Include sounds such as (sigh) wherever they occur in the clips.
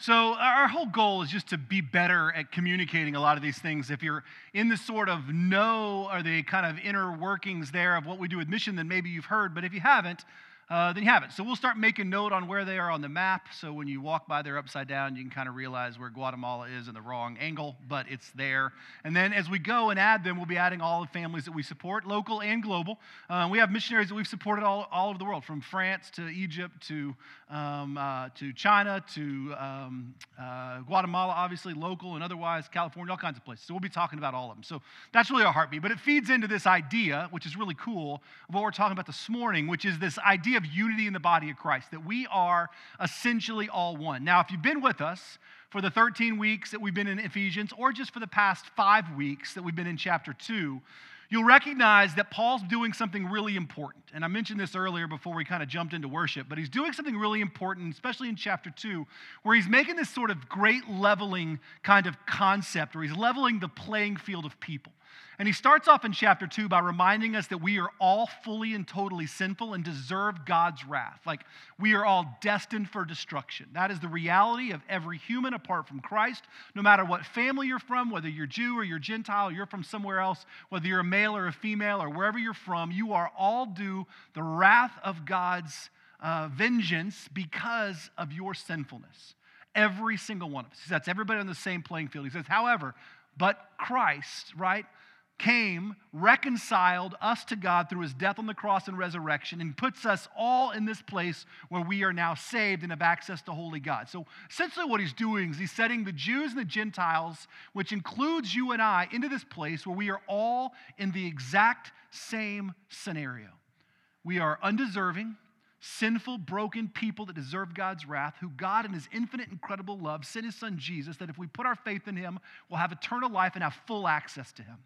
So, our whole goal is just to be better at communicating a lot of these things. If you're in the sort of know or the kind of inner workings there of what we do with mission, then maybe you've heard. But if you haven't, uh, then you have it. So we'll start making note on where they are on the map. So when you walk by there upside down, you can kind of realize where Guatemala is in the wrong angle, but it's there. And then as we go and add them, we'll be adding all the families that we support, local and global. Uh, we have missionaries that we've supported all, all over the world, from France to Egypt to, um, uh, to China to um, uh, Guatemala, obviously local and otherwise, California, all kinds of places. So we'll be talking about all of them. So that's really our heartbeat. But it feeds into this idea, which is really cool, of what we're talking about this morning, which is this idea of unity in the body of Christ, that we are essentially all one. Now, if you've been with us for the 13 weeks that we've been in Ephesians, or just for the past five weeks that we've been in chapter 2, you'll recognize that Paul's doing something really important. And I mentioned this earlier before we kind of jumped into worship, but he's doing something really important, especially in chapter 2, where he's making this sort of great leveling kind of concept, where he's leveling the playing field of people. And he starts off in chapter 2 by reminding us that we are all fully and totally sinful and deserve God's wrath. Like we are all destined for destruction. That is the reality of every human apart from Christ. No matter what family you're from, whether you're Jew or you're Gentile, you're from somewhere else, whether you're a male or a female or wherever you're from, you are all due the wrath of God's uh, vengeance because of your sinfulness. Every single one of us. He sets everybody on the same playing field. He says, however, but Christ, right? came, reconciled us to God through his death on the cross and resurrection, and puts us all in this place where we are now saved and have access to holy God. So essentially, what he's doing is he's setting the Jews and the Gentiles, which includes you and I, into this place where we are all in the exact same scenario. We are undeserving, sinful, broken people that deserve God's wrath, who God, in his infinite, incredible love, sent his son Jesus, that if we put our faith in him, we'll have eternal life and have full access to him.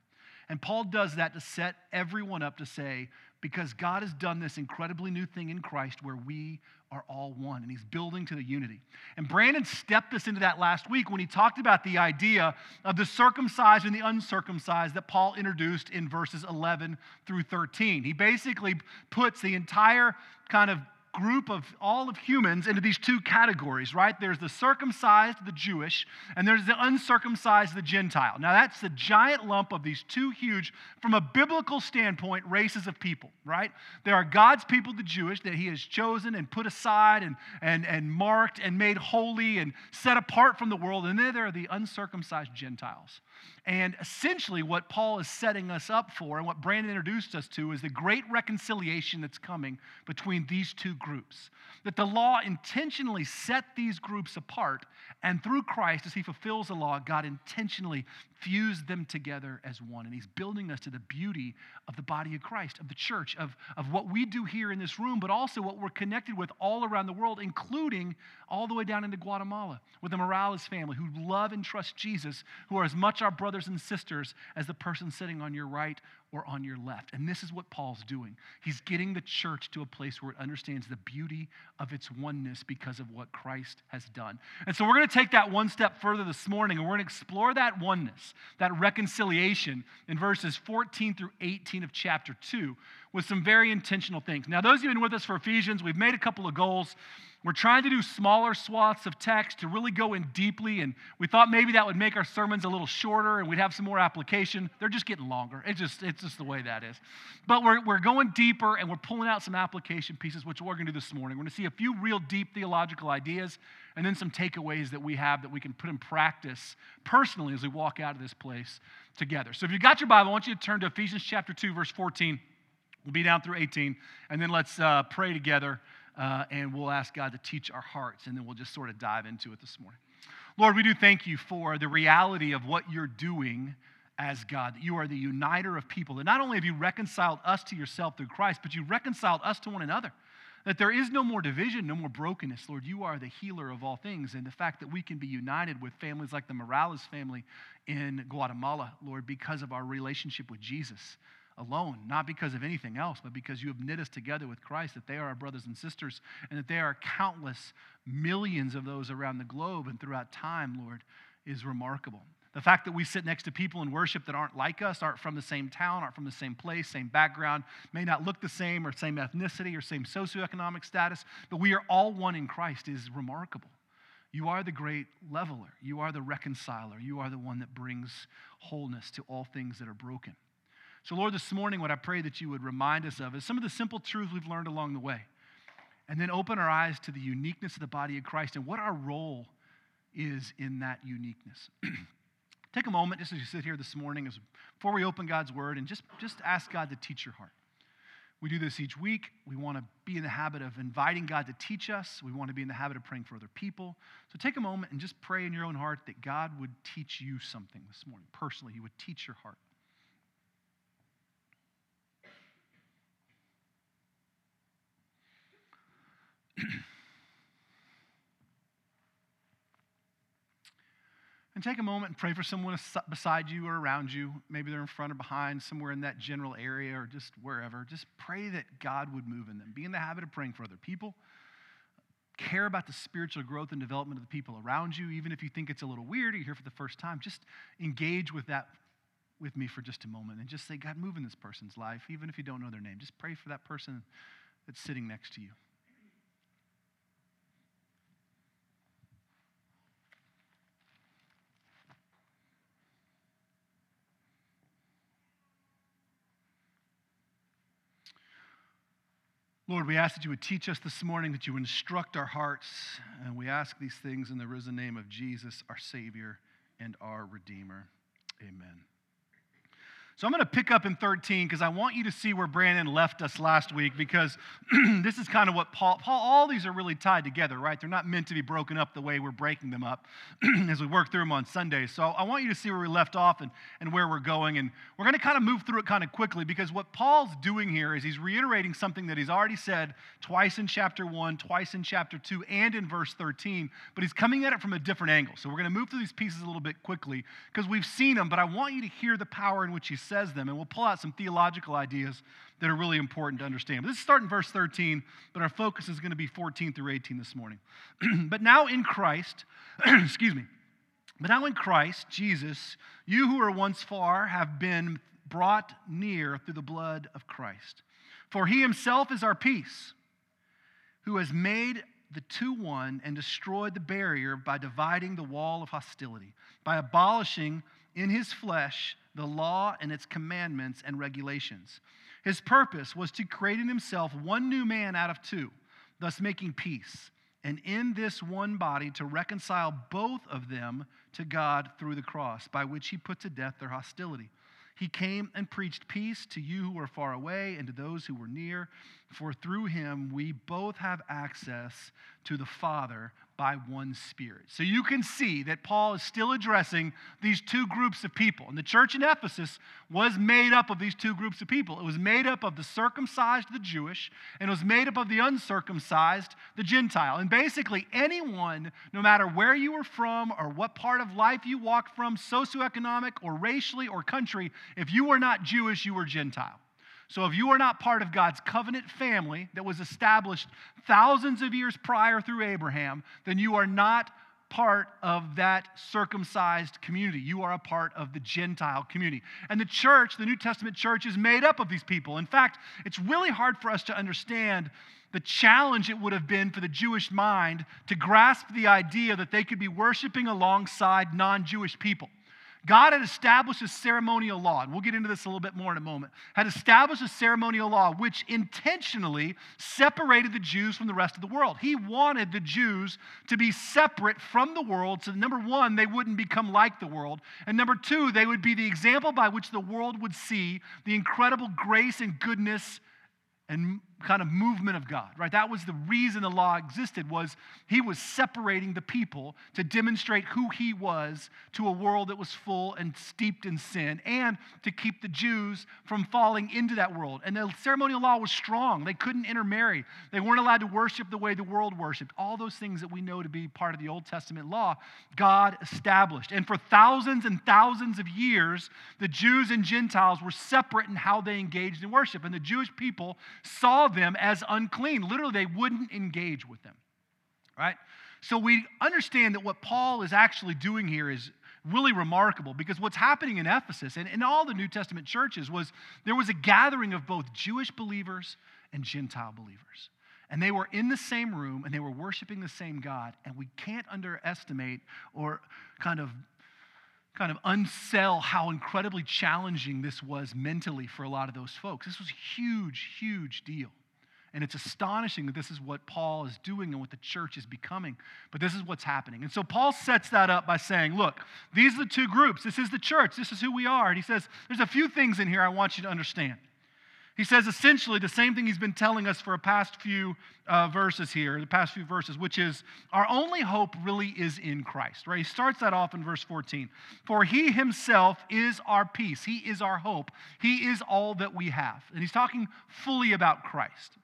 And Paul does that to set everyone up to say, because God has done this incredibly new thing in Christ where we are all one, and he's building to the unity. And Brandon stepped us into that last week when he talked about the idea of the circumcised and the uncircumcised that Paul introduced in verses 11 through 13. He basically puts the entire kind of group of all of humans into these two categories, right? There's the circumcised, the Jewish, and there's the uncircumcised, the Gentile. Now, that's the giant lump of these two huge, from a biblical standpoint, races of people, right? There are God's people, the Jewish, that He has chosen and put aside and, and, and marked and made holy and set apart from the world. And then there are the uncircumcised Gentiles. And essentially, what Paul is setting us up for and what Brandon introduced us to is the great reconciliation that's coming between these two groups. That the law intentionally set these groups apart, and through Christ, as he fulfills the law, God intentionally fused them together as one. And he's building us to the beauty of the body of Christ, of the church, of, of what we do here in this room, but also what we're connected with all around the world, including all the way down into Guatemala with the Morales family who love and trust Jesus, who are as much our brothers and sisters as the person sitting on your right or on your left. And this is what Paul's doing. He's getting the church to a place where it understands the beauty of its oneness because of what Christ has done. And so we're going to take that one step further this morning and we're going to explore that oneness, that reconciliation in verses 14 through 18 of chapter 2 with some very intentional things. Now, those of you who've been with us for Ephesians, we've made a couple of goals. We're trying to do smaller swaths of text to really go in deeply, and we thought maybe that would make our sermons a little shorter and we'd have some more application. They're just getting longer. It's just, it's just the way that is. But we're, we're going deeper and we're pulling out some application pieces, which we're going to do this morning. We're going to see a few real deep theological ideas and then some takeaways that we have that we can put in practice personally as we walk out of this place together. So if you've got your Bible, I want you to turn to Ephesians chapter 2, verse 14. We'll be down through 18, and then let's uh, pray together uh, and we'll ask God to teach our hearts, and then we'll just sort of dive into it this morning. Lord, we do thank you for the reality of what you're doing as God, that you are the uniter of people, that not only have you reconciled us to yourself through Christ, but you reconciled us to one another. That there is no more division, no more brokenness. Lord, you are the healer of all things. And the fact that we can be united with families like the Morales family in Guatemala, Lord, because of our relationship with Jesus alone, not because of anything else, but because you have knit us together with Christ, that they are our brothers and sisters, and that there are countless millions of those around the globe and throughout time, Lord, is remarkable. The fact that we sit next to people in worship that aren't like us, aren't from the same town, aren't from the same place, same background, may not look the same or same ethnicity or same socioeconomic status, but we are all one in Christ is remarkable. You are the great leveler. You are the reconciler. You are the one that brings wholeness to all things that are broken. So, Lord, this morning, what I pray that you would remind us of is some of the simple truths we've learned along the way. And then open our eyes to the uniqueness of the body of Christ and what our role is in that uniqueness. (clears throat) Take a moment just as you sit here this morning, as, before we open God's word, and just, just ask God to teach your heart. We do this each week. We want to be in the habit of inviting God to teach us. We want to be in the habit of praying for other people. So take a moment and just pray in your own heart that God would teach you something this morning. Personally, He would teach your heart. And take a moment and pray for someone beside you or around you. Maybe they're in front or behind, somewhere in that general area or just wherever. Just pray that God would move in them. Be in the habit of praying for other people. Care about the spiritual growth and development of the people around you, even if you think it's a little weird or you're here for the first time. Just engage with that with me for just a moment and just say, God, move in this person's life, even if you don't know their name. Just pray for that person that's sitting next to you. Lord, we ask that you would teach us this morning, that you instruct our hearts, and we ask these things in the risen name of Jesus, our Savior and our Redeemer. Amen. So I'm going to pick up in 13 because I want you to see where Brandon left us last week because (clears throat) this is kind of what Paul, Paul, all these are really tied together, right? They're not meant to be broken up the way we're breaking them up (clears throat) as we work through them on Sundays. So I want you to see where we left off and, and where we're going. And we're going to kind of move through it kind of quickly because what Paul's doing here is he's reiterating something that he's already said twice in chapter 1, twice in chapter 2, and in verse 13, but he's coming at it from a different angle. So we're going to move through these pieces a little bit quickly because we've seen them, but I want you to hear the power in which he says them, and we'll pull out some theological ideas that are really important to understand. But this is starting verse 13, but our focus is going to be 14 through 18 this morning. (clears throat) but now in Christ, (clears throat) excuse me, but now in Christ, Jesus, you who were once far have been brought near through the blood of Christ. For he himself is our peace, who has made the two one and destroyed the barrier by dividing the wall of hostility, by abolishing in his flesh the law and its commandments and regulations. His purpose was to create in himself one new man out of two, thus making peace, and in this one body to reconcile both of them to God through the cross, by which he put to death their hostility. He came and preached peace to you who are far away and to those who were near, for through him we both have access to the Father by one Spirit. So you can see that Paul is still addressing these two groups of people. And the church in Ephesus was made up of these two groups of people. It was made up of the circumcised, the Jewish, and it was made up of the uncircumcised, the Gentile. And basically, anyone, no matter where you were from or what part of life you walked from, socioeconomic or racially or country, if you were not Jewish, you were Gentile. So if you are not part of God's covenant family that was established thousands of years prior through Abraham, then you are not part of that circumcised community. You are a part of the Gentile community. And the church, the New Testament church, is made up of these people. In fact, it's really hard for us to understand the challenge it would have been for the Jewish mind to grasp the idea that they could be worshiping alongside non Jewish people. God had established a ceremonial law, and we'll get into this a little bit more in a moment, had established a ceremonial law which intentionally separated the Jews from the rest of the world. He wanted the Jews to be separate from the world so number one, they wouldn't become like the world, and number two, they would be the example by which the world would see the incredible grace and goodness and kind of movement of God, right? That was the reason the law existed was he was separating the people to demonstrate who he was to a world that was full and steeped in sin and to keep the Jews from falling into that world. And the ceremonial law was strong. They couldn't intermarry. They weren't allowed to worship the way the world worshiped. All those things that we know to be part of the Old Testament law, God established. And for thousands and thousands of years, the Jews and Gentiles were separate in how they engaged in worship. And the Jewish people saw them as unclean. Literally, they wouldn't engage with them, right? So we understand that what Paul is actually doing here is really remarkable because what's happening in Ephesus and in all the New Testament churches was there was a gathering of both Jewish believers and Gentile believers. and they were in the same room and they were worshiping the same God. And we can't underestimate or kind of kind of unsell how incredibly challenging this was mentally for a lot of those folks. This was a huge, huge deal. And it's astonishing that this is what Paul is doing and what the church is becoming. But this is what's happening. And so Paul sets that up by saying, look, these are the two groups. This is the church. This is who we are. And he says, there's a few things in here I want you to understand. He says essentially the same thing he's been telling us for a past few uh, verses here, the past few verses, which is our only hope really is in Christ, right? He starts that off in verse 14. For he himself is our peace, he is our hope, he is all that we have. And he's talking fully about Christ.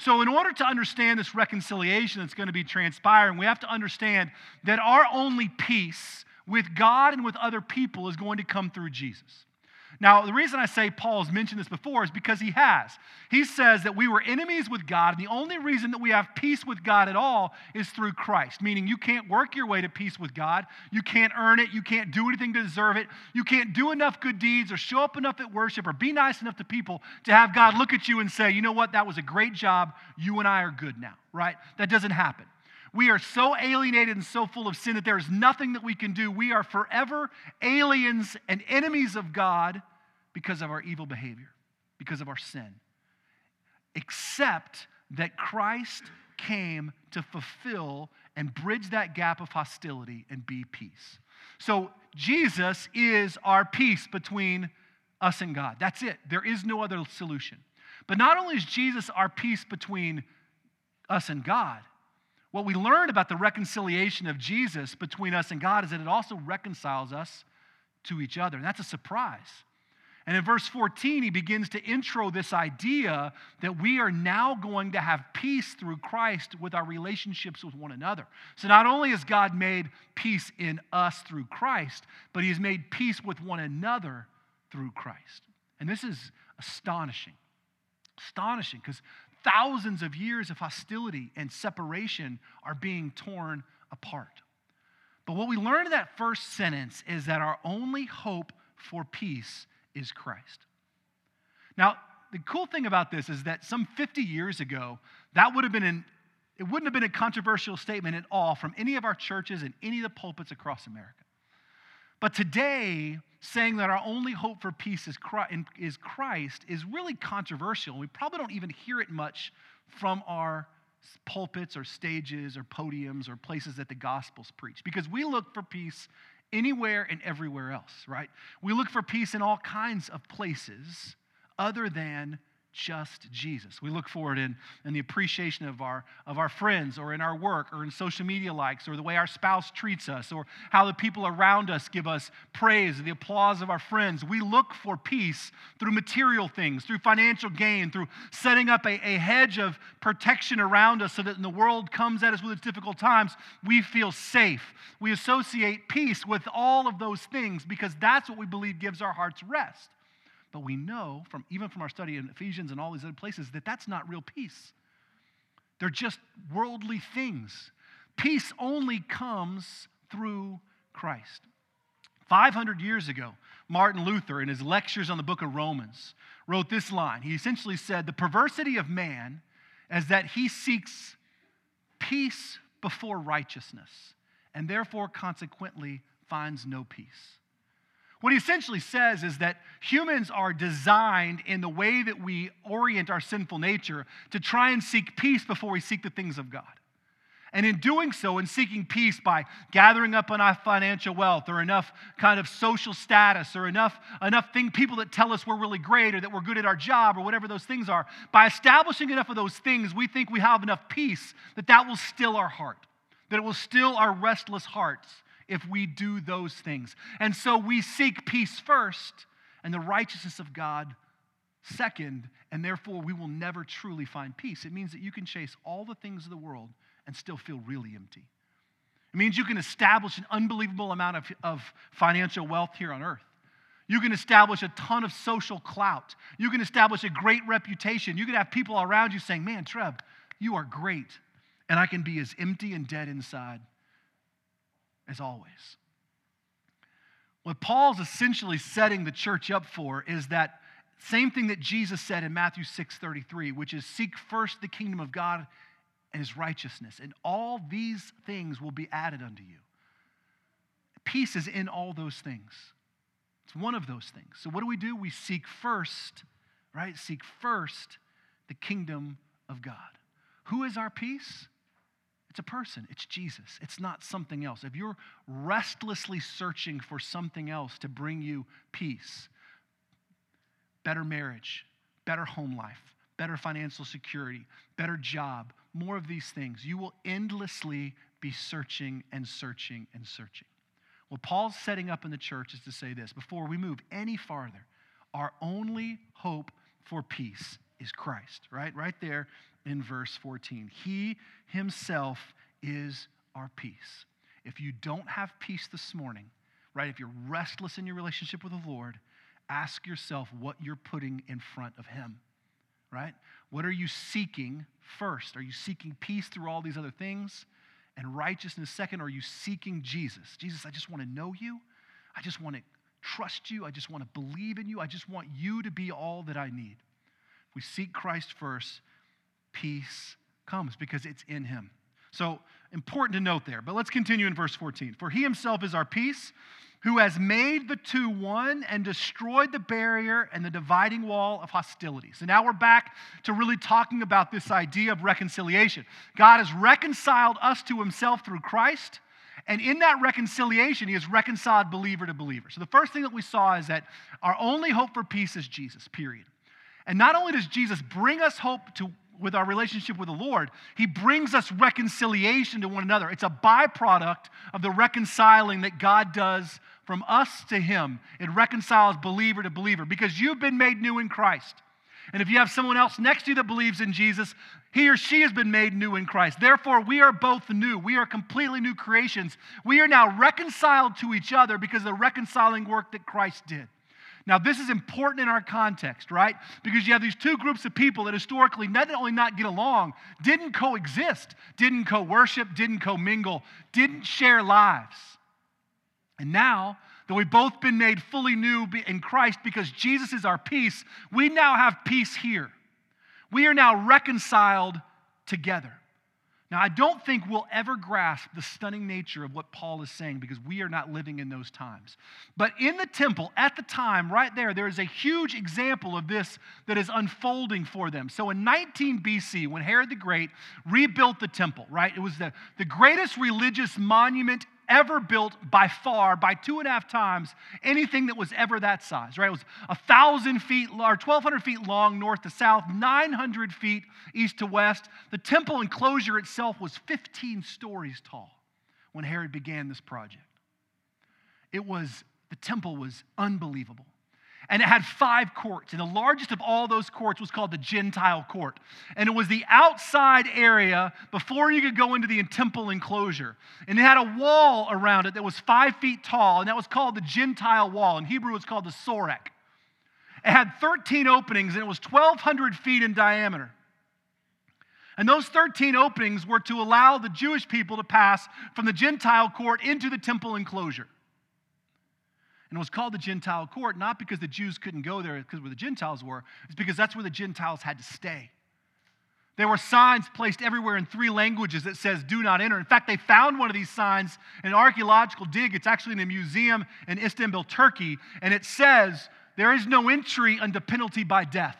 So, in order to understand this reconciliation that's going to be transpiring, we have to understand that our only peace with God and with other people is going to come through Jesus. Now, the reason I say Paul has mentioned this before is because he has. He says that we were enemies with God, and the only reason that we have peace with God at all is through Christ, meaning you can't work your way to peace with God. You can't earn it. You can't do anything to deserve it. You can't do enough good deeds or show up enough at worship or be nice enough to people to have God look at you and say, you know what, that was a great job. You and I are good now, right? That doesn't happen. We are so alienated and so full of sin that there is nothing that we can do. We are forever aliens and enemies of God because of our evil behavior, because of our sin. Except that Christ came to fulfill and bridge that gap of hostility and be peace. So Jesus is our peace between us and God. That's it. There is no other solution. But not only is Jesus our peace between us and God, what we learn about the reconciliation of Jesus between us and God is that it also reconciles us to each other. And that's a surprise. And in verse 14, he begins to intro this idea that we are now going to have peace through Christ with our relationships with one another. So not only has God made peace in us through Christ, but he has made peace with one another through Christ. And this is astonishing. Astonishing because thousands of years of hostility and separation are being torn apart. But what we learn in that first sentence is that our only hope for peace is Christ. Now, the cool thing about this is that some 50 years ago, that would have been an it wouldn't have been a controversial statement at all from any of our churches and any of the pulpits across America. But today, saying that our only hope for peace is Christ is really controversial. We probably don't even hear it much from our pulpits or stages or podiums or places that the gospel's preach because we look for peace anywhere and everywhere else, right? We look for peace in all kinds of places other than just Jesus. We look for it in, in the appreciation of our, of our friends or in our work or in social media likes or the way our spouse treats us or how the people around us give us praise, the applause of our friends. We look for peace through material things, through financial gain, through setting up a, a hedge of protection around us so that when the world comes at us with its difficult times, we feel safe. We associate peace with all of those things because that's what we believe gives our hearts rest. But we know from even from our study in Ephesians and all these other places that that's not real peace. They're just worldly things. Peace only comes through Christ. 500 years ago, Martin Luther, in his lectures on the book of Romans, wrote this line. He essentially said, The perversity of man is that he seeks peace before righteousness, and therefore, consequently, finds no peace. What he essentially says is that humans are designed in the way that we orient our sinful nature to try and seek peace before we seek the things of God. And in doing so, in seeking peace by gathering up enough financial wealth or enough kind of social status or enough, enough thing, people that tell us we're really great or that we're good at our job or whatever those things are, by establishing enough of those things, we think we have enough peace that that will still our heart, that it will still our restless hearts if we do those things. And so we seek peace first and the righteousness of God second, and therefore we will never truly find peace. It means that you can chase all the things of the world and still feel really empty. It means you can establish an unbelievable amount of, of financial wealth here on earth. You can establish a ton of social clout. You can establish a great reputation. You can have people around you saying, Man, Trev, you are great. And I can be as empty and dead inside as always. What Paul's essentially setting the church up for is that same thing that Jesus said in Matthew 6:33, which is seek first the kingdom of God and his righteousness, and all these things will be added unto you. Peace is in all those things. It's one of those things. So, what do we do? We seek first, right? Seek first the kingdom of God. Who is our peace? It's a person, it's Jesus. It's not something else. If you're restlessly searching for something else to bring you peace, better marriage, better home life, better financial security, better job, more of these things, you will endlessly be searching and searching and searching. What Paul's setting up in the church is to say this before we move any farther, our only hope for peace is Christ, right? Right there in verse 14. He himself is our peace. If you don't have peace this morning, right, if you're restless in your relationship with the Lord, ask yourself what you're putting in front of him, right? What are you seeking first? Are you seeking peace through all these other things? and righteousness second? Are you seeking Jesus? Jesus, I just want to know you. I just want to trust you. I just want to believe in you. I just want you to be all that I need. We seek Christ first, peace comes because it's in him. So, important to note there. But let's continue in verse 14. For he himself is our peace who has made the two one and destroyed the barrier and the dividing wall of hostility. So now we're back to really talking about this idea of reconciliation. God has reconciled us to himself through Christ. And in that reconciliation, he has reconciled believer to believer. So the first thing that we saw is that our only hope for peace is Jesus, period. And not only does Jesus bring us hope to with our relationship with the Lord, He brings us reconciliation to one another. It's a byproduct of the reconciling that God does from us to Him. It reconciles believer to believer because you've been made new in Christ. And if you have someone else next to you that believes in Jesus, he or she has been made new in Christ. Therefore, we are both new. We are completely new creations. We are now reconciled to each other because of the reconciling work that Christ did. Now, this is important in our context, right? Because you have these two groups of people that historically not only not get along, didn't coexist, didn't co worship, didn't co-mingle, didn't share lives. And now that we've both been made fully new in Christ because Jesus is our peace, we now have peace here. We are now reconciled together. Now, I don't think we'll ever grasp the stunning nature of what Paul is saying because we are not living in those times. But in the temple, at the time, right there, there is a huge example of this that is unfolding for them. So in 19 BC, when Herod the Great rebuilt the temple, right, it was the, the greatest religious monument ever built by far, by two and a half times, anything that was ever that size, right? It was a thousand feet or 1,200 feet long north to south, 900 feet east to west. The temple enclosure itself was 15 stories tall when Herod began this project. It was, the temple was unbelievable and it had five courts. And the largest of all those courts was called the Gentile court. And it was the outside area before you could go into the temple enclosure. And it had a wall around it that was five feet tall, and that was called the Gentile wall. In Hebrew, it's called the Sorek. It had 13 openings, and it was 1,200 feet in diameter. And those 13 openings were to allow the Jewish people to pass from the Gentile court into the temple enclosure. And it was called the Gentile court, not because the Jews couldn't go there because where the Gentiles were, it's because that's where the Gentiles had to stay. There were signs placed everywhere in three languages that says do not enter. In fact, they found one of these signs in an archaeological dig. It's actually in a museum in Istanbul, Turkey, and it says there is no entry under penalty by death.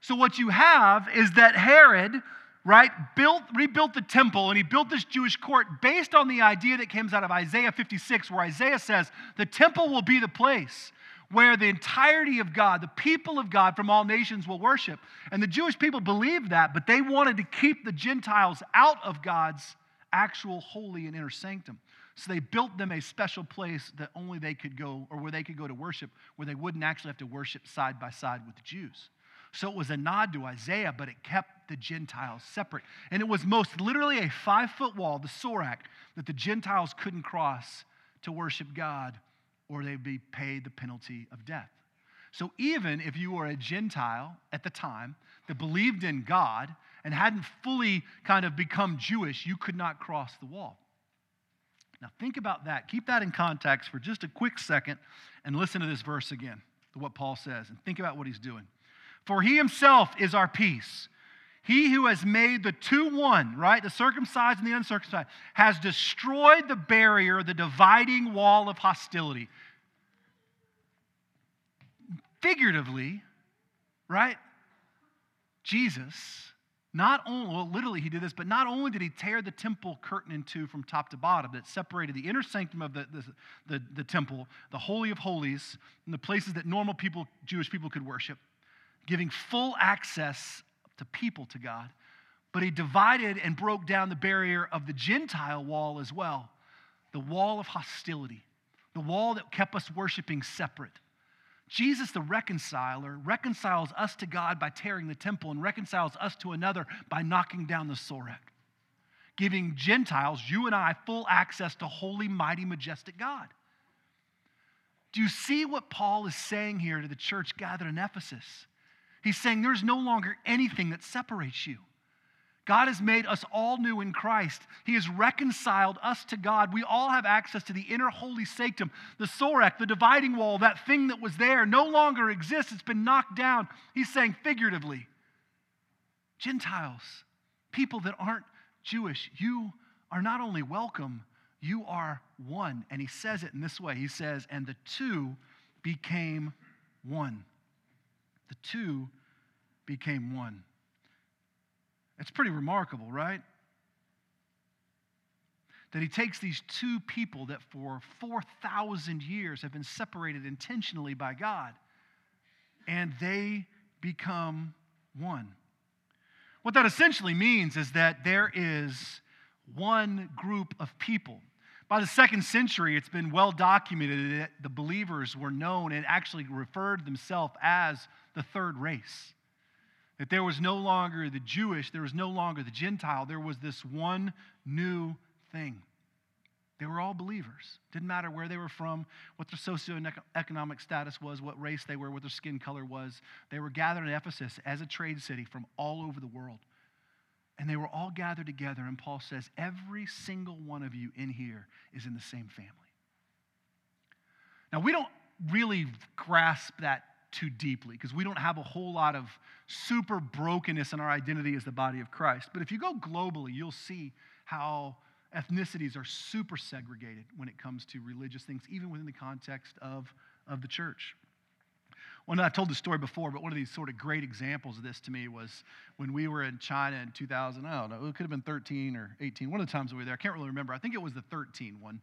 So what you have is that Herod right, built, rebuilt the temple and he built this Jewish court based on the idea that comes out of Isaiah 56, where Isaiah says the temple will be the place where the entirety of God, the people of God from all nations will worship. And the Jewish people believed that, but they wanted to keep the Gentiles out of God's actual holy and inner sanctum. So they built them a special place that only they could go, or where they could go to worship, where they wouldn't actually have to worship side by side with the Jews. So it was a nod to Isaiah, but it kept the Gentiles separate. And it was most literally a five foot wall, the Sorek, that the Gentiles couldn't cross to worship God or they'd be paid the penalty of death. So even if you were a Gentile at the time that believed in God and hadn't fully kind of become Jewish, you could not cross the wall. Now think about that. Keep that in context for just a quick second and listen to this verse again, to what Paul says, and think about what he's doing. For he himself is our peace. He who has made the two one, right, the circumcised and the uncircumcised, has destroyed the barrier, the dividing wall of hostility. Figuratively, right? Jesus, not only, well, literally he did this, but not only did he tear the temple curtain in two from top to bottom that separated the inner sanctum of the, the, the, the temple, the Holy of Holies, and the places that normal people, Jewish people could worship, giving full access to people to God, but he divided and broke down the barrier of the Gentile wall as well the wall of hostility, the wall that kept us worshiping separate. Jesus, the reconciler, reconciles us to God by tearing the temple and reconciles us to another by knocking down the sorek, giving Gentiles, you and I, full access to holy, mighty, majestic God. Do you see what Paul is saying here to the church gathered in Ephesus? He's saying there's no longer anything that separates you. God has made us all new in Christ. He has reconciled us to God. We all have access to the inner holy sanctum. The sorek, the dividing wall, that thing that was there, no longer exists. It's been knocked down. He's saying figuratively Gentiles, people that aren't Jewish, you are not only welcome, you are one. And he says it in this way He says, and the two became one. The two became one. It's pretty remarkable, right? That he takes these two people that for 4,000 years have been separated intentionally by God, and they become one. What that essentially means is that there is one group of people. By the second century, it's been well documented that the believers were known and actually referred themselves as the third race. That there was no longer the Jewish, there was no longer the Gentile, there was this one new thing. They were all believers. Didn't matter where they were from, what their socioeconomic status was, what race they were, what their skin color was. They were gathered in Ephesus as a trade city from all over the world. And they were all gathered together, and Paul says, Every single one of you in here is in the same family. Now, we don't really grasp that too deeply because we don't have a whole lot of super brokenness in our identity as the body of Christ. But if you go globally, you'll see how ethnicities are super segregated when it comes to religious things, even within the context of, of the church. Well, I've told the story before, but one of these sort of great examples of this to me was when we were in China in 2000. I don't know, it could have been 13 or 18. One of the times we were there, I can't really remember. I think it was the 13 one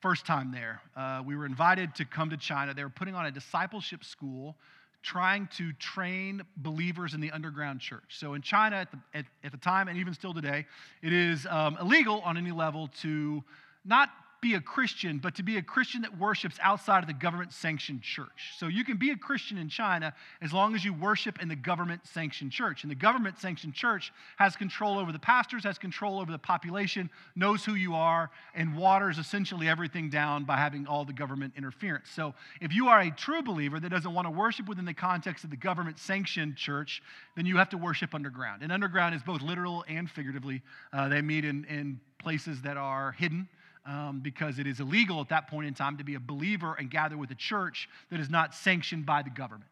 first time there. Uh, we were invited to come to China. They were putting on a discipleship school trying to train believers in the underground church. So in China at the, at, at the time, and even still today, it is um, illegal on any level to not be a Christian, but to be a Christian that worships outside of the government sanctioned church. So you can be a Christian in China as long as you worship in the government sanctioned church. And the government sanctioned church has control over the pastors, has control over the population, knows who you are, and waters essentially everything down by having all the government interference. So if you are a true believer that doesn't want to worship within the context of the government sanctioned church, then you have to worship underground. And underground is both literal and figuratively. Uh, they meet in, in places that are hidden um, because it is illegal at that point in time to be a believer and gather with a church that is not sanctioned by the government.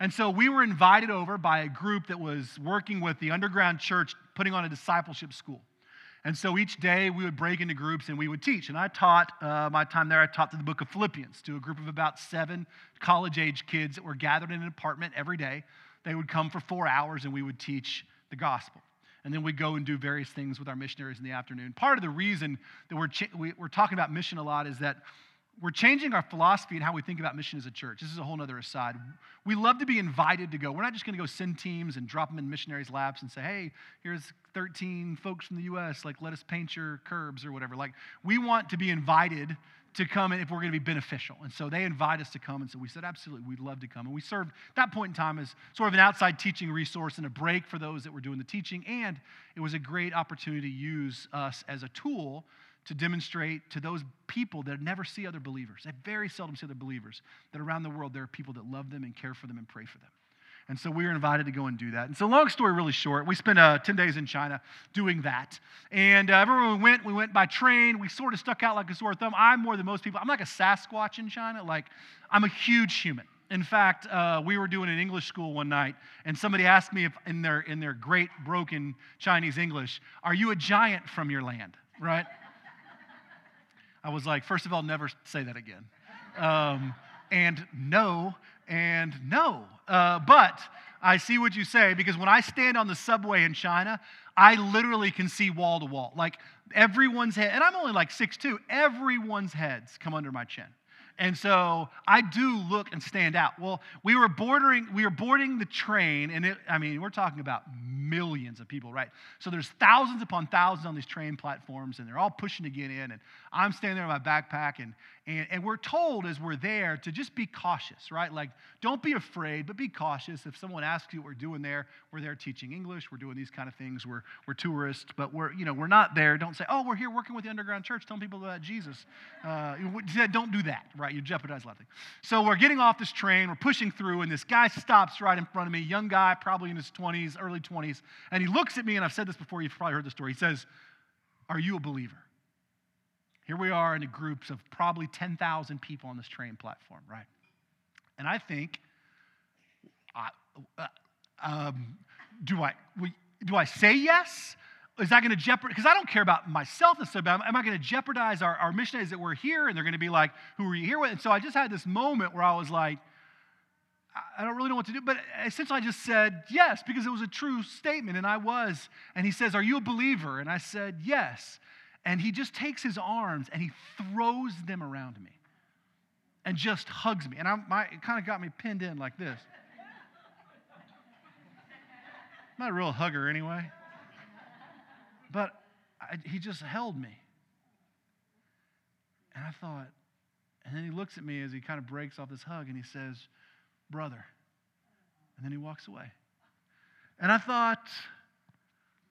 And so we were invited over by a group that was working with the underground church, putting on a discipleship school. And so each day we would break into groups and we would teach. And I taught, uh, my time there, I taught the book of Philippians to a group of about seven college age kids that were gathered in an apartment every day. They would come for four hours and we would teach the gospel and then we go and do various things with our missionaries in the afternoon. Part of the reason that we're, we, are talking about mission a lot is that we're changing our philosophy and how we think about mission as a church. This is a whole other aside. We love to be invited to go. We're not just going to go send teams and drop them in missionaries' laps and say, hey, here's 13 folks from the U.S., like, let us paint your curbs or whatever. Like, we want to be invited to come if we're going to be beneficial. And so they invite us to come. And so we said, absolutely, we'd love to come. And we served that point in time as sort of an outside teaching resource and a break for those that were doing the teaching. And it was a great opportunity to use us as a tool to demonstrate to those people that never see other believers, they very seldom see other believers, that around the world there are people that love them and care for them and pray for them. And so we were invited to go and do that. And so, long story really short, we spent uh, 10 days in China doing that. And uh, everywhere we went, we went by train. We sort of stuck out like a sore thumb. I'm more than most people. I'm like a Sasquatch in China. Like, I'm a huge human. In fact, uh, we were doing an English school one night, and somebody asked me if, in their in their great broken Chinese English, "Are you a giant from your land?" Right? I was like, first of all, never say that again, um, and no, and no. Uh, but I see what you say because when I stand on the subway in China, I literally can see wall to wall. Like everyone's head, and I'm only like six two. everyone's heads come under my chin. And so I do look and stand out. Well, we were bordering, we were boarding the train, and it, I mean, we're talking about millions of people, right? So there's thousands upon thousands on these train platforms, and they're all pushing to get in. And I'm standing there with my backpack, and and, and we're told as we're there to just be cautious, right? Like, don't be afraid, but be cautious. If someone asks you what we're doing there, we're there teaching English, we're doing these kind of things, we're, we're tourists, but we're, you know, we're not there. Don't say, oh, we're here working with the underground church, telling people about Jesus. Uh, don't do that, right? You jeopardize a lot of things. So we're getting off this train, we're pushing through, and this guy stops right in front of me, young guy, probably in his 20s, early 20s, and he looks at me, and I've said this before, you've probably heard the story. He says, Are you a believer? Here we are in groups of probably 10,000 people on this train platform, right? And I think, uh, um, do I do I say yes? Is that going to jeopardize? Because I don't care about myself necessarily, but am I going to jeopardize our, our missionaries that we're here? And they're going to be like, who are you here with? And so I just had this moment where I was like, I don't really know what to do. But essentially, I just said yes because it was a true statement, and I was. And he says, Are you a believer? And I said, Yes. And he just takes his arms and he throws them around me and just hugs me. And I'm, my, it kind of got me pinned in like this. I'm not a real hugger anyway. But I, he just held me. And I thought, and then he looks at me as he kind of breaks off this hug and he says, Brother. And then he walks away. And I thought,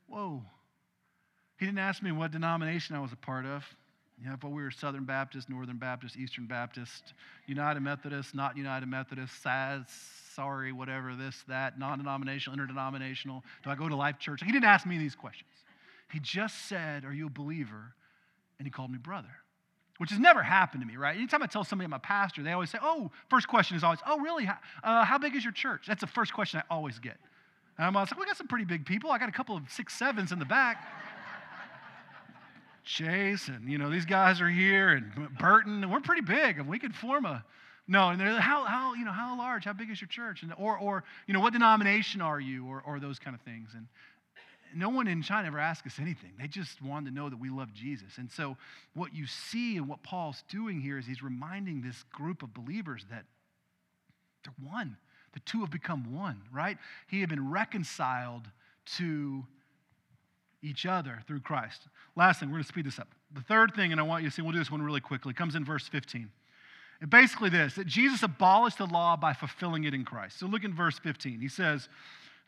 whoa. He didn't ask me what denomination I was a part of. Know, if we were Southern Baptist, Northern Baptist, Eastern Baptist, United Methodist, not United Methodist, SAS, sorry, whatever, this, that, non denominational, interdenominational. Do I go to Life Church? He didn't ask me these questions. He just said, Are you a believer? And he called me brother, which has never happened to me, right? Anytime I tell somebody I'm a pastor, they always say, Oh, first question is always, Oh, really? Uh, how big is your church? That's the first question I always get. And I'm always like, We got some pretty big people. I got a couple of six sevens in the back. Chase and, you know, these guys are here and Burton, and we're pretty big and we could form a, no, and they're how, how, you know, how large, how big is your church? And, or, or, you know, what denomination are you? Or, or those kind of things. And no one in China ever asked us anything. They just wanted to know that we love Jesus. And so what you see and what Paul's doing here is he's reminding this group of believers that they're one. The two have become one, right? He had been reconciled to each other through Christ. Last thing, we're going to speed this up. The third thing, and I want you to see, we'll do this one really quickly, comes in verse 15. And basically, this that Jesus abolished the law by fulfilling it in Christ. So look in verse 15. He says,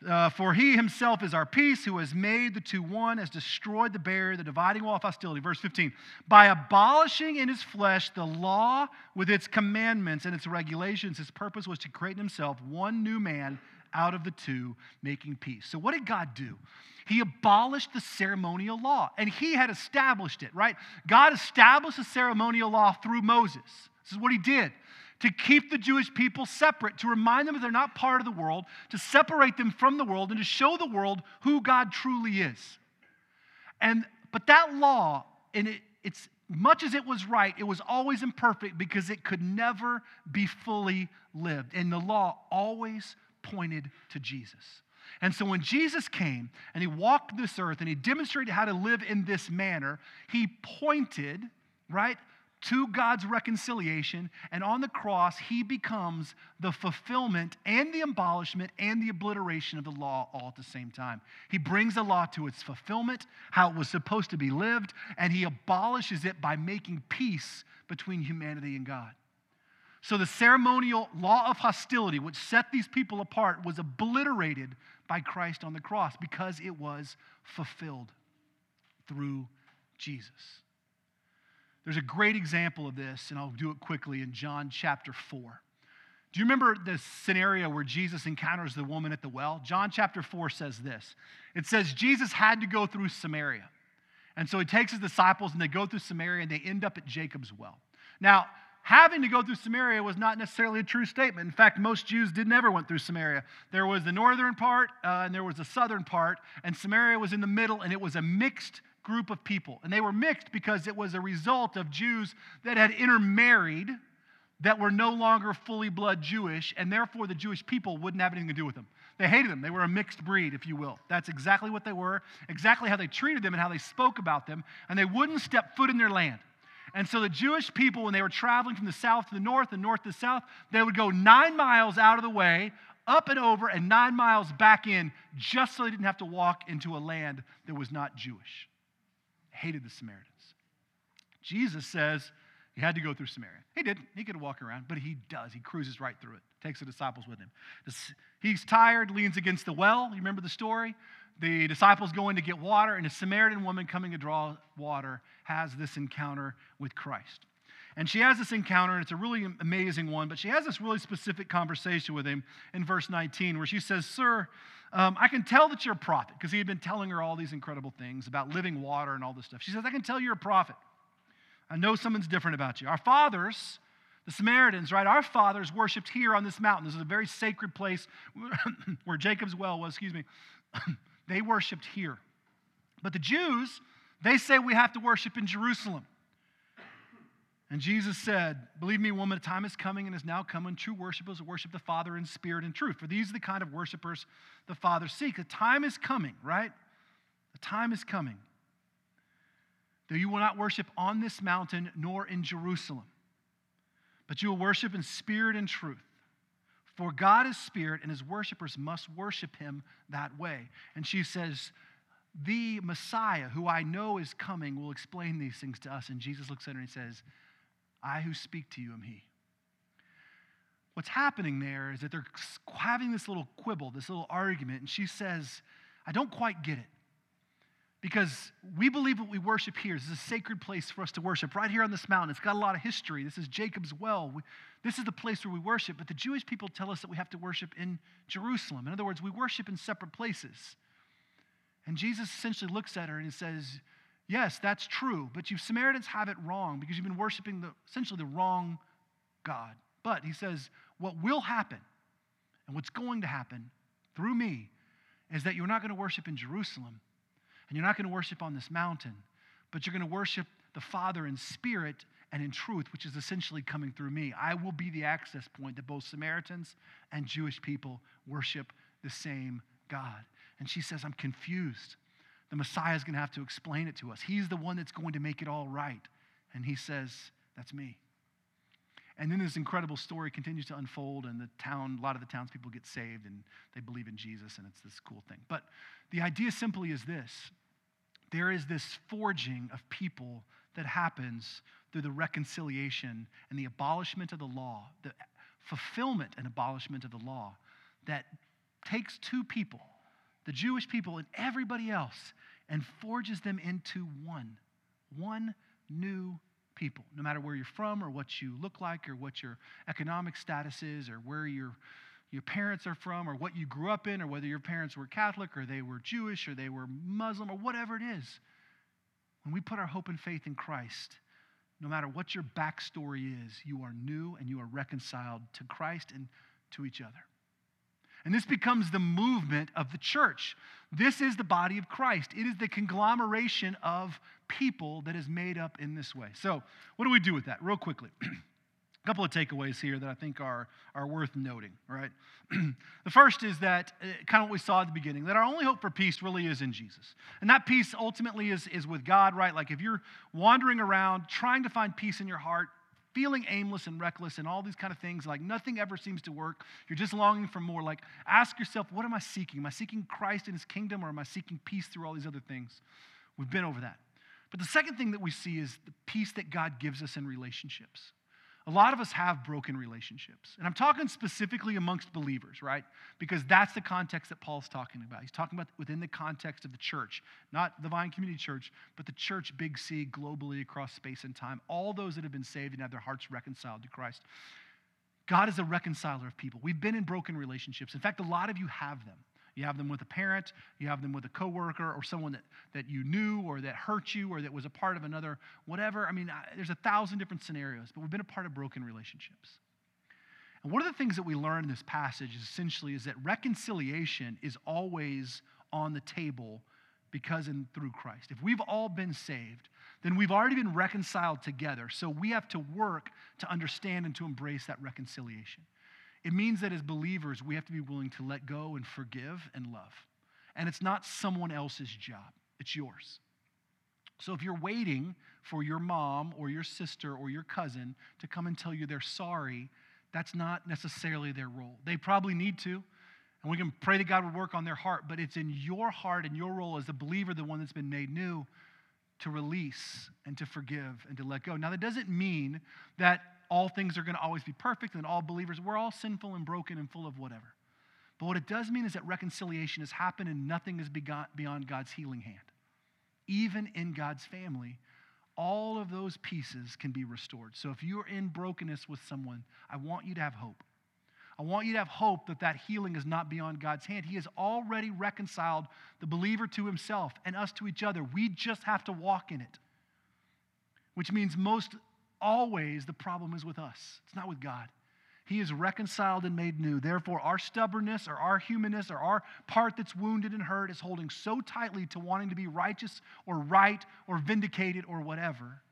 uh, For he himself is our peace, who has made the two one, has destroyed the barrier, the dividing wall of hostility. Verse 15. By abolishing in his flesh the law with its commandments and its regulations, his purpose was to create in himself one new man out of the two, making peace. So, what did God do? He abolished the ceremonial law, and he had established it, right? God established the ceremonial law through Moses. This is what he did to keep the Jewish people separate, to remind them that they're not part of the world, to separate them from the world, and to show the world who God truly is. And but that law, and it, it's much as it was right, it was always imperfect because it could never be fully lived. And the law always pointed to Jesus. And so when Jesus came and he walked this earth and he demonstrated how to live in this manner, he pointed, right, to God's reconciliation. And on the cross, he becomes the fulfillment and the abolishment and the obliteration of the law all at the same time. He brings the law to its fulfillment, how it was supposed to be lived, and he abolishes it by making peace between humanity and God. So the ceremonial law of hostility, which set these people apart, was obliterated by Christ on the cross because it was fulfilled through Jesus. There's a great example of this, and I'll do it quickly in John chapter 4. Do you remember the scenario where Jesus encounters the woman at the well? John chapter 4 says this It says, Jesus had to go through Samaria. And so he takes his disciples and they go through Samaria and they end up at Jacob's well. Now, having to go through Samaria was not necessarily a true statement. In fact, most Jews did never went through Samaria. There was the northern part uh, and there was the southern part, and Samaria was in the middle, and it was a mixed group of people. And they were mixed because it was a result of Jews that had intermarried that were no longer fully blood Jewish, and therefore the Jewish people wouldn't have anything to do with them. They hated them. They were a mixed breed, if you will. That's exactly what they were, exactly how they treated them and how they spoke about them, and they wouldn't step foot in their land. And so the Jewish people, when they were traveling from the south to the north and north to the south, they would go nine miles out of the way, up and over, and nine miles back in, just so they didn't have to walk into a land that was not Jewish. Hated the Samaritans. Jesus says he had to go through Samaria. He didn't. He could walk around, but he does. He cruises right through it, takes the disciples with him. He's tired, leans against the well. You remember the story? The disciples go in to get water, and a Samaritan woman coming to draw water has this encounter with Christ. And she has this encounter, and it's a really amazing one, but she has this really specific conversation with him in verse 19 where she says, Sir, um, I can tell that you're a prophet, because he had been telling her all these incredible things about living water and all this stuff. She says, I can tell you're a prophet. I know something's different about you. Our fathers, the Samaritans, right? Our fathers worshiped here on this mountain. This is a very sacred place (laughs) where Jacob's well was, excuse me. They worshiped here. But the Jews, they say we have to worship in Jerusalem. And Jesus said, Believe me, woman, a time is coming and is now coming. True worshipers will worship the Father in spirit and truth. For these are the kind of worshipers the Father seeks. The time is coming, right? The time is coming. Though you will not worship on this mountain nor in Jerusalem, but you will worship in spirit and truth. For God is spirit, and his worshipers must worship him that way. And she says, The Messiah, who I know is coming, will explain these things to us. And Jesus looks at her and he says, I who speak to you am he. What's happening there is that they're having this little quibble, this little argument, and she says, I don't quite get it. Because we believe what we worship here. This is a sacred place for us to worship, right here on this mountain. It's got a lot of history. This is Jacob's well. We, this is the place where we worship. But the Jewish people tell us that we have to worship in Jerusalem. In other words, we worship in separate places. And Jesus essentially looks at her and he says, Yes, that's true, but you Samaritans have it wrong because you've been worshiping the, essentially the wrong God. But he says, what will happen and what's going to happen through me is that you're not going to worship in Jerusalem and you're not going to worship on this mountain, but you're going to worship the Father in spirit and in truth, which is essentially coming through me. I will be the access point that both Samaritans and Jewish people worship the same God. And she says, I'm confused. The Messiah is going to have to explain it to us. He's the one that's going to make it all right. And he says, That's me. And then this incredible story continues to unfold, and the town, a lot of the townspeople get saved and they believe in Jesus, and it's this cool thing. But the idea simply is this there is this forging of people that happens through the reconciliation and the abolishment of the law, the fulfillment and abolishment of the law that takes two people, the Jewish people and everybody else, and forges them into one, one new people, no matter where you're from or what you look like or what your economic status is or where your, your parents are from or what you grew up in or whether your parents were Catholic or they were Jewish or they were Muslim or whatever it is. When we put our hope and faith in Christ, no matter what your backstory is, you are new and you are reconciled to Christ and to each other. And this becomes the movement of the church. This is the body of Christ. It is the conglomeration of people that is made up in this way. So, what do we do with that? Real quickly. (clears throat) A couple of takeaways here that I think are, are worth noting, right? (clears throat) the first is that, uh, kind of what we saw at the beginning, that our only hope for peace really is in Jesus. And that peace ultimately is, is with God, right? Like if you're wandering around trying to find peace in your heart, feeling aimless and reckless and all these kind of things, like nothing ever seems to work. You're just longing for more. Like, ask yourself, what am I seeking? Am I seeking Christ and his kingdom or am I seeking peace through all these other things? We've been over that. But the second thing that we see is the peace that God gives us in relationships. A lot of us have broken relationships. And I'm talking specifically amongst believers, right? Because that's the context that Paul's talking about. He's talking about within the context of the church, not the Vine Community Church, but the church, big C, globally across space and time. All those that have been saved and have their hearts reconciled to Christ. God is a reconciler of people. We've been in broken relationships. In fact, a lot of you have them. You have them with a parent, you have them with a coworker or someone that, that you knew or that hurt you or that was a part of another, whatever. I mean, I, there's a thousand different scenarios, but we've been a part of broken relationships. And one of the things that we learn in this passage is essentially is that reconciliation is always on the table because and through Christ. If we've all been saved, then we've already been reconciled together. So we have to work to understand and to embrace that reconciliation. It means that as believers, we have to be willing to let go and forgive and love. And it's not someone else's job, it's yours. So if you're waiting for your mom or your sister or your cousin to come and tell you they're sorry, that's not necessarily their role. They probably need to, and we can pray that God would work on their heart, but it's in your heart and your role as a believer, the one that's been made new, to release and to forgive and to let go. Now, that doesn't mean that all things are going to always be perfect and all believers, we're all sinful and broken and full of whatever. But what it does mean is that reconciliation has happened and nothing is beyond God's healing hand. Even in God's family, all of those pieces can be restored. So if you're in brokenness with someone, I want you to have hope. I want you to have hope that that healing is not beyond God's hand. He has already reconciled the believer to himself and us to each other. We just have to walk in it, which means most always the problem is with us, it's not with God. He is reconciled and made new. Therefore, our stubbornness or our humanness or our part that's wounded and hurt is holding so tightly to wanting to be righteous or right or vindicated or whatever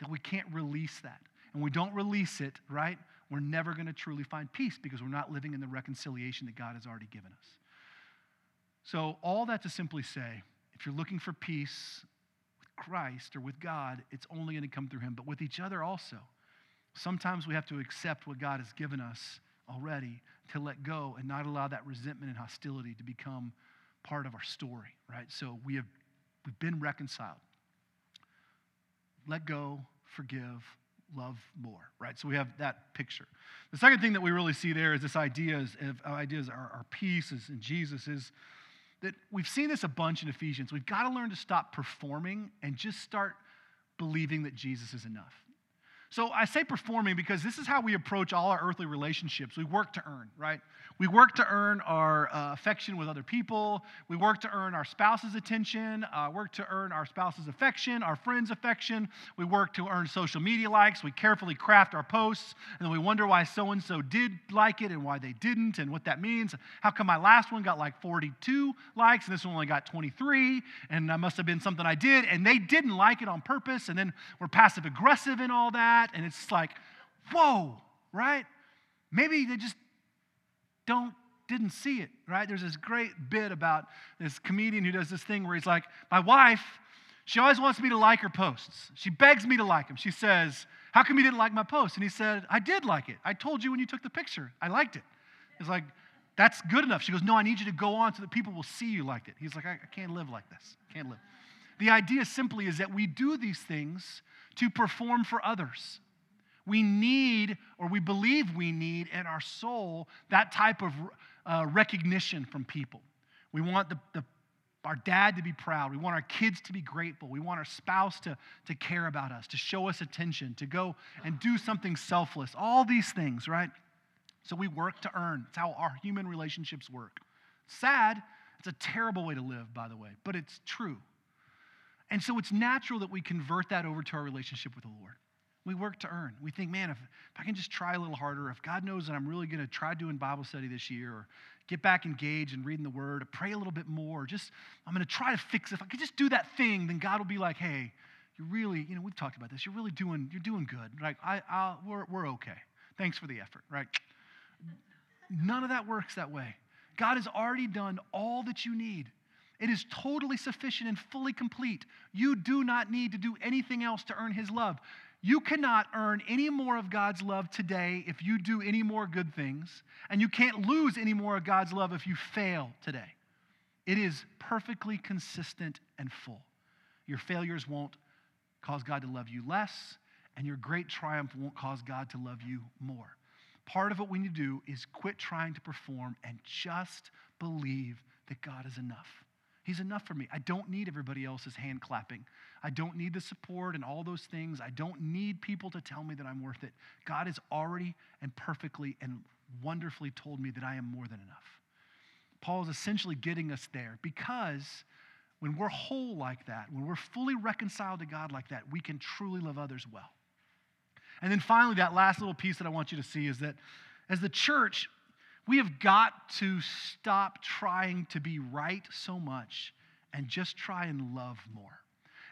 that we can't release that. And we don't release it, right? We're never going to truly find peace because we're not living in the reconciliation that God has already given us. So, all that to simply say, if you're looking for peace Christ or with God, it's only going to come through Him, but with each other also. Sometimes we have to accept what God has given us already to let go and not allow that resentment and hostility to become part of our story, right? So we have we've been reconciled. Let go, forgive, love more, right? So we have that picture. The second thing that we really see there is this idea is, of ideas our, uh, our peace is in Jesus is that we've seen this a bunch in Ephesians. We've got to learn to stop performing and just start believing that Jesus is enough. So I say performing because this is how we approach all our earthly relationships. We work to earn, right? We work to earn our uh, affection with other people. We work to earn our spouse's attention, uh, work to earn our spouse's affection, our friends' affection. We work to earn social media likes. We carefully craft our posts, and then we wonder why so and so did like it and why they didn't and what that means. How come my last one got like 42 likes and this one only got 23? And that must have been something I did, and they didn't like it on purpose. And then we're passive aggressive in all that that, and it's like, whoa, right? Maybe they just don't didn't see it, right? There's this great bit about this comedian who does this thing where he's like, my wife, she always wants me to like her posts. She begs me to like them. She says, How come you didn't like my post? And he said, I did like it. I told you when you took the picture. I liked it. He's like, That's good enough. She goes, No, I need you to go on so that people will see you liked it. He's like, I, I can't live like this. Can't live. The idea simply is that we do these things to perform for others. We need, or we believe we need in our soul, that type of uh, recognition from people. We want the, the, our dad to be proud. We want our kids to be grateful. We want our spouse to, to care about us, to show us attention, to go and do something selfless. All these things, right? So we work to earn. It's how our human relationships work. Sad, it's a terrible way to live, by the way, but it's true. And so it's natural that we convert that over to our relationship with the Lord. We work to earn. We think, man, if, if I can just try a little harder, if God knows that I'm really going to try doing Bible study this year, or get back engaged and reading the Word, or pray a little bit more, just I'm going to try to fix it. If I could just do that thing, then God will be like, hey, you're really, you know, we've talked about this. You're really doing, you're doing good. Like, I, I'll, we're, we're okay. Thanks for the effort, right? None of that works that way. God has already done all that you need. It is totally sufficient and fully complete. You do not need to do anything else to earn His love. You cannot earn any more of God's love today if you do any more good things, and you can't lose any more of God's love if you fail today. It is perfectly consistent and full. Your failures won't cause God to love you less, and your great triumph won't cause God to love you more. Part of what we need to do is quit trying to perform and just believe that God is enough. He's enough for me. I don't need everybody else's hand clapping. I don't need the support and all those things. I don't need people to tell me that I'm worth it. God has already and perfectly and wonderfully told me that I am more than enough. Paul is essentially getting us there because when we're whole like that, when we're fully reconciled to God like that, we can truly love others well. And then finally, that last little piece that I want you to see is that as the church, we have got to stop trying to be right so much and just try and love more.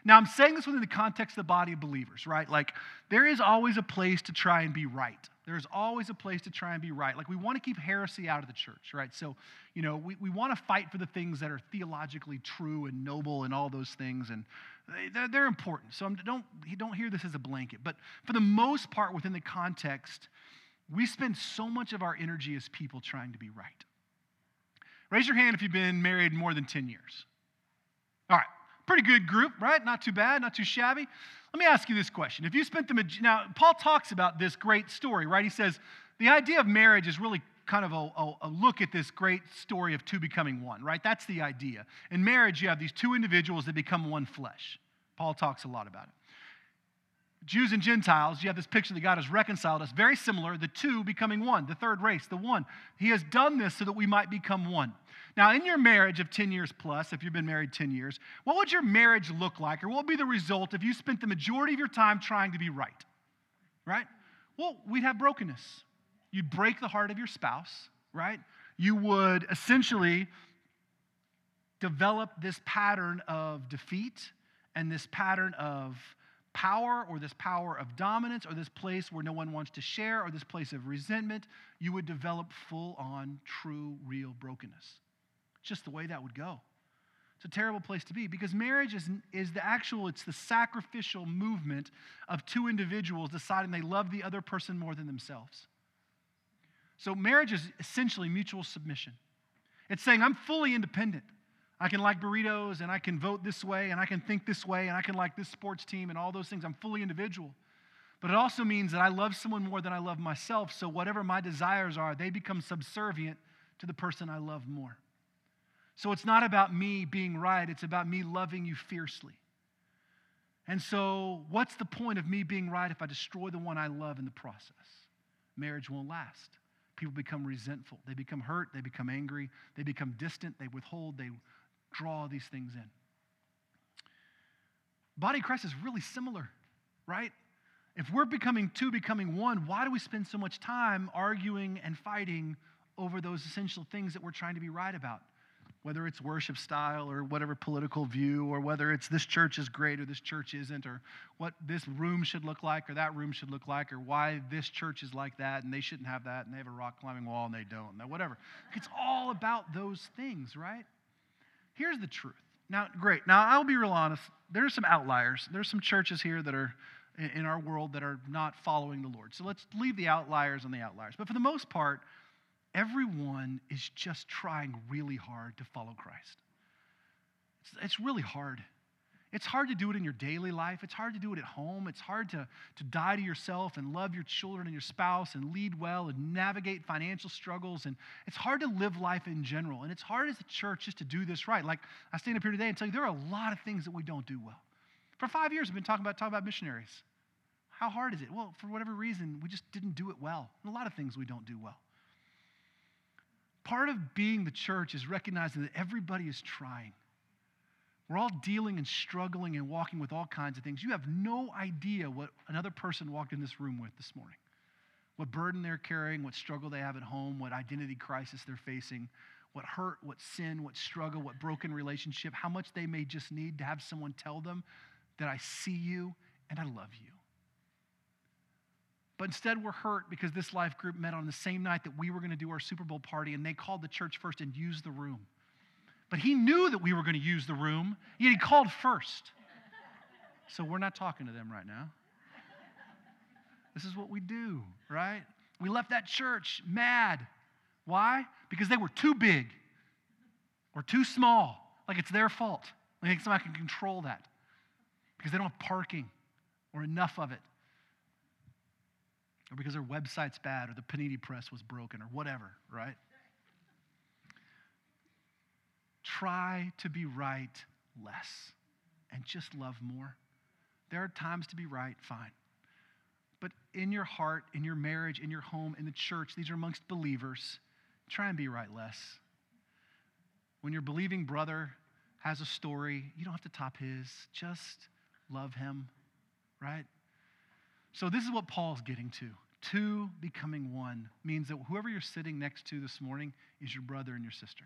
Now, I'm saying this within the context of the body of believers, right? Like, there is always a place to try and be right. There's always a place to try and be right. Like, we want to keep heresy out of the church, right? So, you know, we, we want to fight for the things that are theologically true and noble and all those things, and they're, they're important. So, don't, don't hear this as a blanket. But for the most part, within the context, we spend so much of our energy as people trying to be right. Raise your hand if you've been married more than 10 years. All right. Pretty good group, right? Not too bad, not too shabby. Let me ask you this question. If you spent the, now, Paul talks about this great story, right? He says the idea of marriage is really kind of a, a, a, look at this great story of two becoming one, right? That's the idea. In marriage, you have these two individuals that become one flesh. Paul talks a lot about it. Jews and Gentiles, you have this picture that God has reconciled us, very similar, the two becoming one, the third race, the one. He has done this so that we might become one. Now, in your marriage of 10 years plus, if you've been married 10 years, what would your marriage look like, or what would be the result if you spent the majority of your time trying to be right? Right? Well, we'd have brokenness. You'd break the heart of your spouse, right? You would essentially develop this pattern of defeat and this pattern of power or this power of dominance or this place where no one wants to share or this place of resentment, you would develop full on, true, real brokenness. Just the way that would go. It's a terrible place to be because marriage is, is the actual, it's the sacrificial movement of two individuals deciding they love the other person more than themselves. So marriage is essentially mutual submission. It's saying, I'm fully independent. I can like burritos and I can vote this way and I can think this way and I can like this sports team and all those things. I'm fully individual. But it also means that I love someone more than I love myself. So whatever my desires are, they become subservient to the person I love more. So it's not about me being right, it's about me loving you fiercely. And so, what's the point of me being right if I destroy the one I love in the process? Marriage won't last. People become resentful. They become hurt. They become angry. They become distant. They withhold. They draw these things in. Body Christ is really similar, right? If we're becoming two, becoming one, why do we spend so much time arguing and fighting over those essential things that we're trying to be right about? Whether it's worship style or whatever political view, or whether it's this church is great or this church isn't, or what this room should look like or that room should look like, or why this church is like that and they shouldn't have that and they have a rock climbing wall and they don't, and whatever. It's all about those things, right? Here's the truth. Now, great. Now, I'll be real honest. There are some outliers. There's some churches here that are in our world that are not following the Lord. So let's leave the outliers on the outliers. But for the most part, everyone is just trying really hard to follow Christ. It's, it's really hard. It's hard to do it in your daily life. It's hard to do it at home. It's hard to, to die to yourself and love your children and your spouse and lead well and navigate financial struggles. And it's hard to live life in general. And it's hard as a church just to do this right. Like I stand up here today and tell you there are a lot of things that we don't do well. For five years, I've been talking about, talking about missionaries. How hard is it? Well, for whatever reason, we just didn't do it well. And a lot of things we don't do well. Part of being the church is recognizing that everybody is trying. We're all dealing and struggling and walking with all kinds of things. You have no idea what another person walked in this room with this morning. What burden they're carrying, what struggle they have at home, what identity crisis they're facing, what hurt, what sin, what struggle, what broken relationship, how much they may just need to have someone tell them that I see you and I love you. But instead, we're hurt because this life group met on the same night that we were going to do our Super Bowl party, and they called the church first and used the room. But he knew that we were going to use the room, yet he called first. So we're not talking to them right now. This is what we do, right? We left that church mad. Why? Because they were too big or too small. Like it's their fault. Like think somebody can control that. Because they don't have parking or enough of it. Or because their website's bad or the panini press was broken or whatever, right? Try to be right less and just love more. There are times to be right, fine. But in your heart, in your marriage, in your home, in the church, these are amongst believers, try and be right less. When your believing brother has a story, you don't have to top his. Just love him, right? So, this is what Paul's getting to. Two becoming one means that whoever you're sitting next to this morning is your brother and your sister,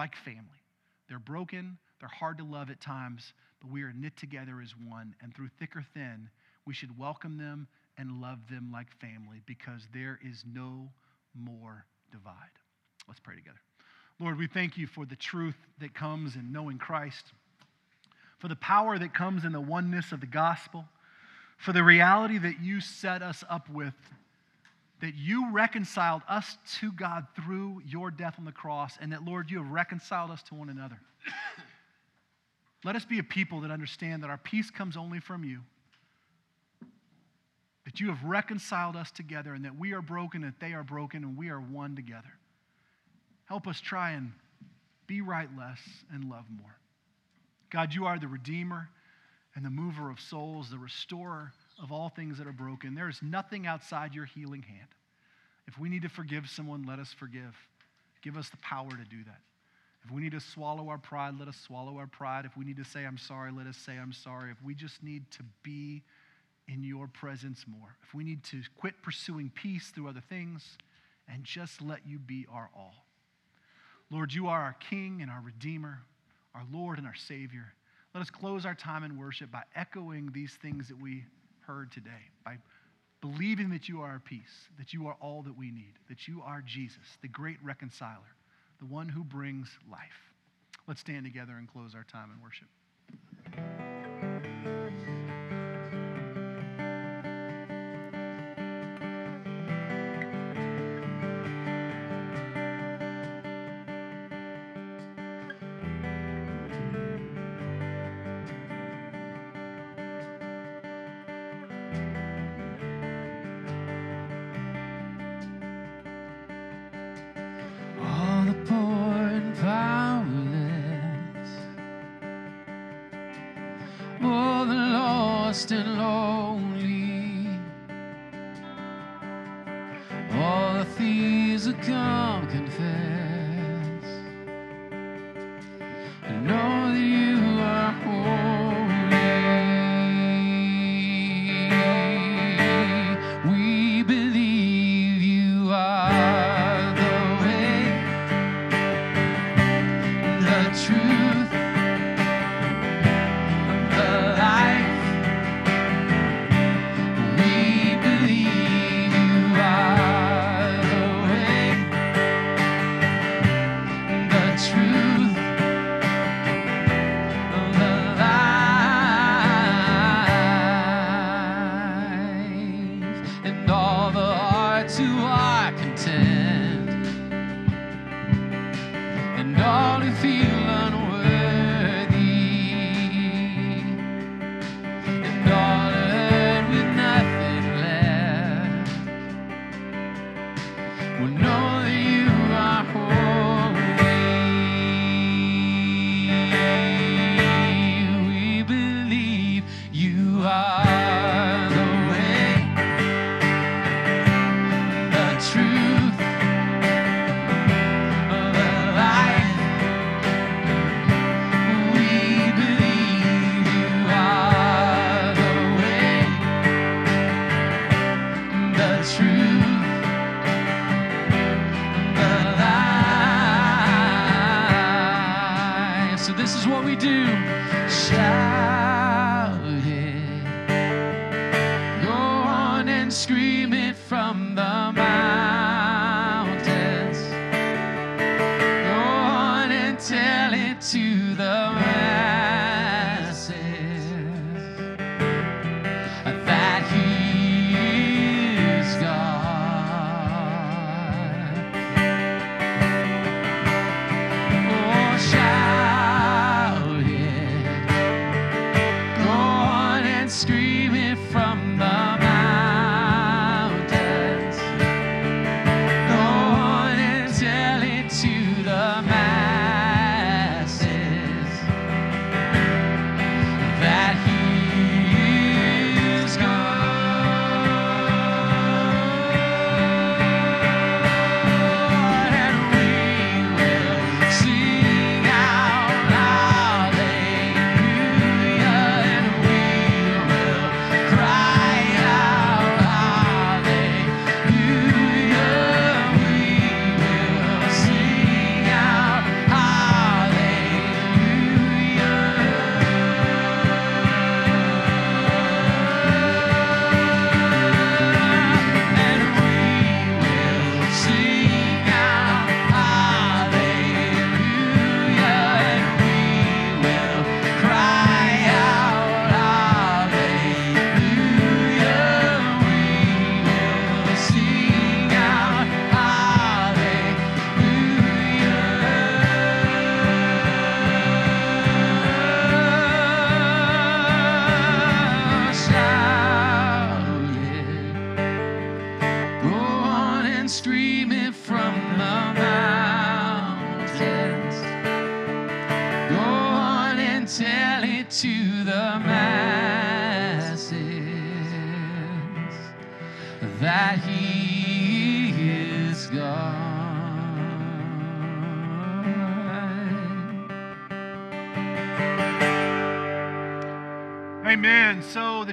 like family. They're broken, they're hard to love at times, but we are knit together as one. And through thick or thin, we should welcome them and love them like family because there is no more divide. Let's pray together. Lord, we thank you for the truth that comes in knowing Christ, for the power that comes in the oneness of the gospel, for the reality that you set us up with, that you reconciled us to God through your death on the cross, and that, Lord, you have reconciled us to one another. (clears throat) Let us be a people that understand that our peace comes only from you, that you have reconciled us together, and that we are broken, that they are broken, and we are one together. Help us try and be right less and love more. God, you are the Redeemer and the mover of souls, the restorer of all things that are broken. There is nothing outside your healing hand. If we need to forgive someone, let us forgive. Give us the power to do that. If we need to swallow our pride, let us swallow our pride. If we need to say, I'm sorry, let us say, I'm sorry. If we just need to be in your presence more, if we need to quit pursuing peace through other things and just let you be our all. Lord, you are our King and our Redeemer, our Lord and our Savior. Let us close our time in worship by echoing these things that we heard today, by believing that you are our peace, that you are all that we need, that you are Jesus, the great reconciler the one who brings life. Let's stand together and close our time in worship. distant Lord.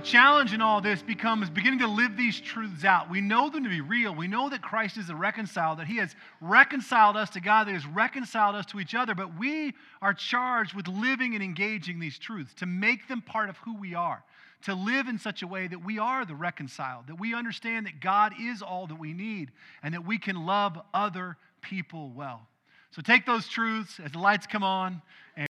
Challenge in all this becomes beginning to live these truths out. We know them to be real. We know that Christ is a reconciled, that He has reconciled us to God, that He has reconciled us to each other, but we are charged with living and engaging these truths to make them part of who we are, to live in such a way that we are the reconciled, that we understand that God is all that we need, and that we can love other people well. So take those truths as the lights come on.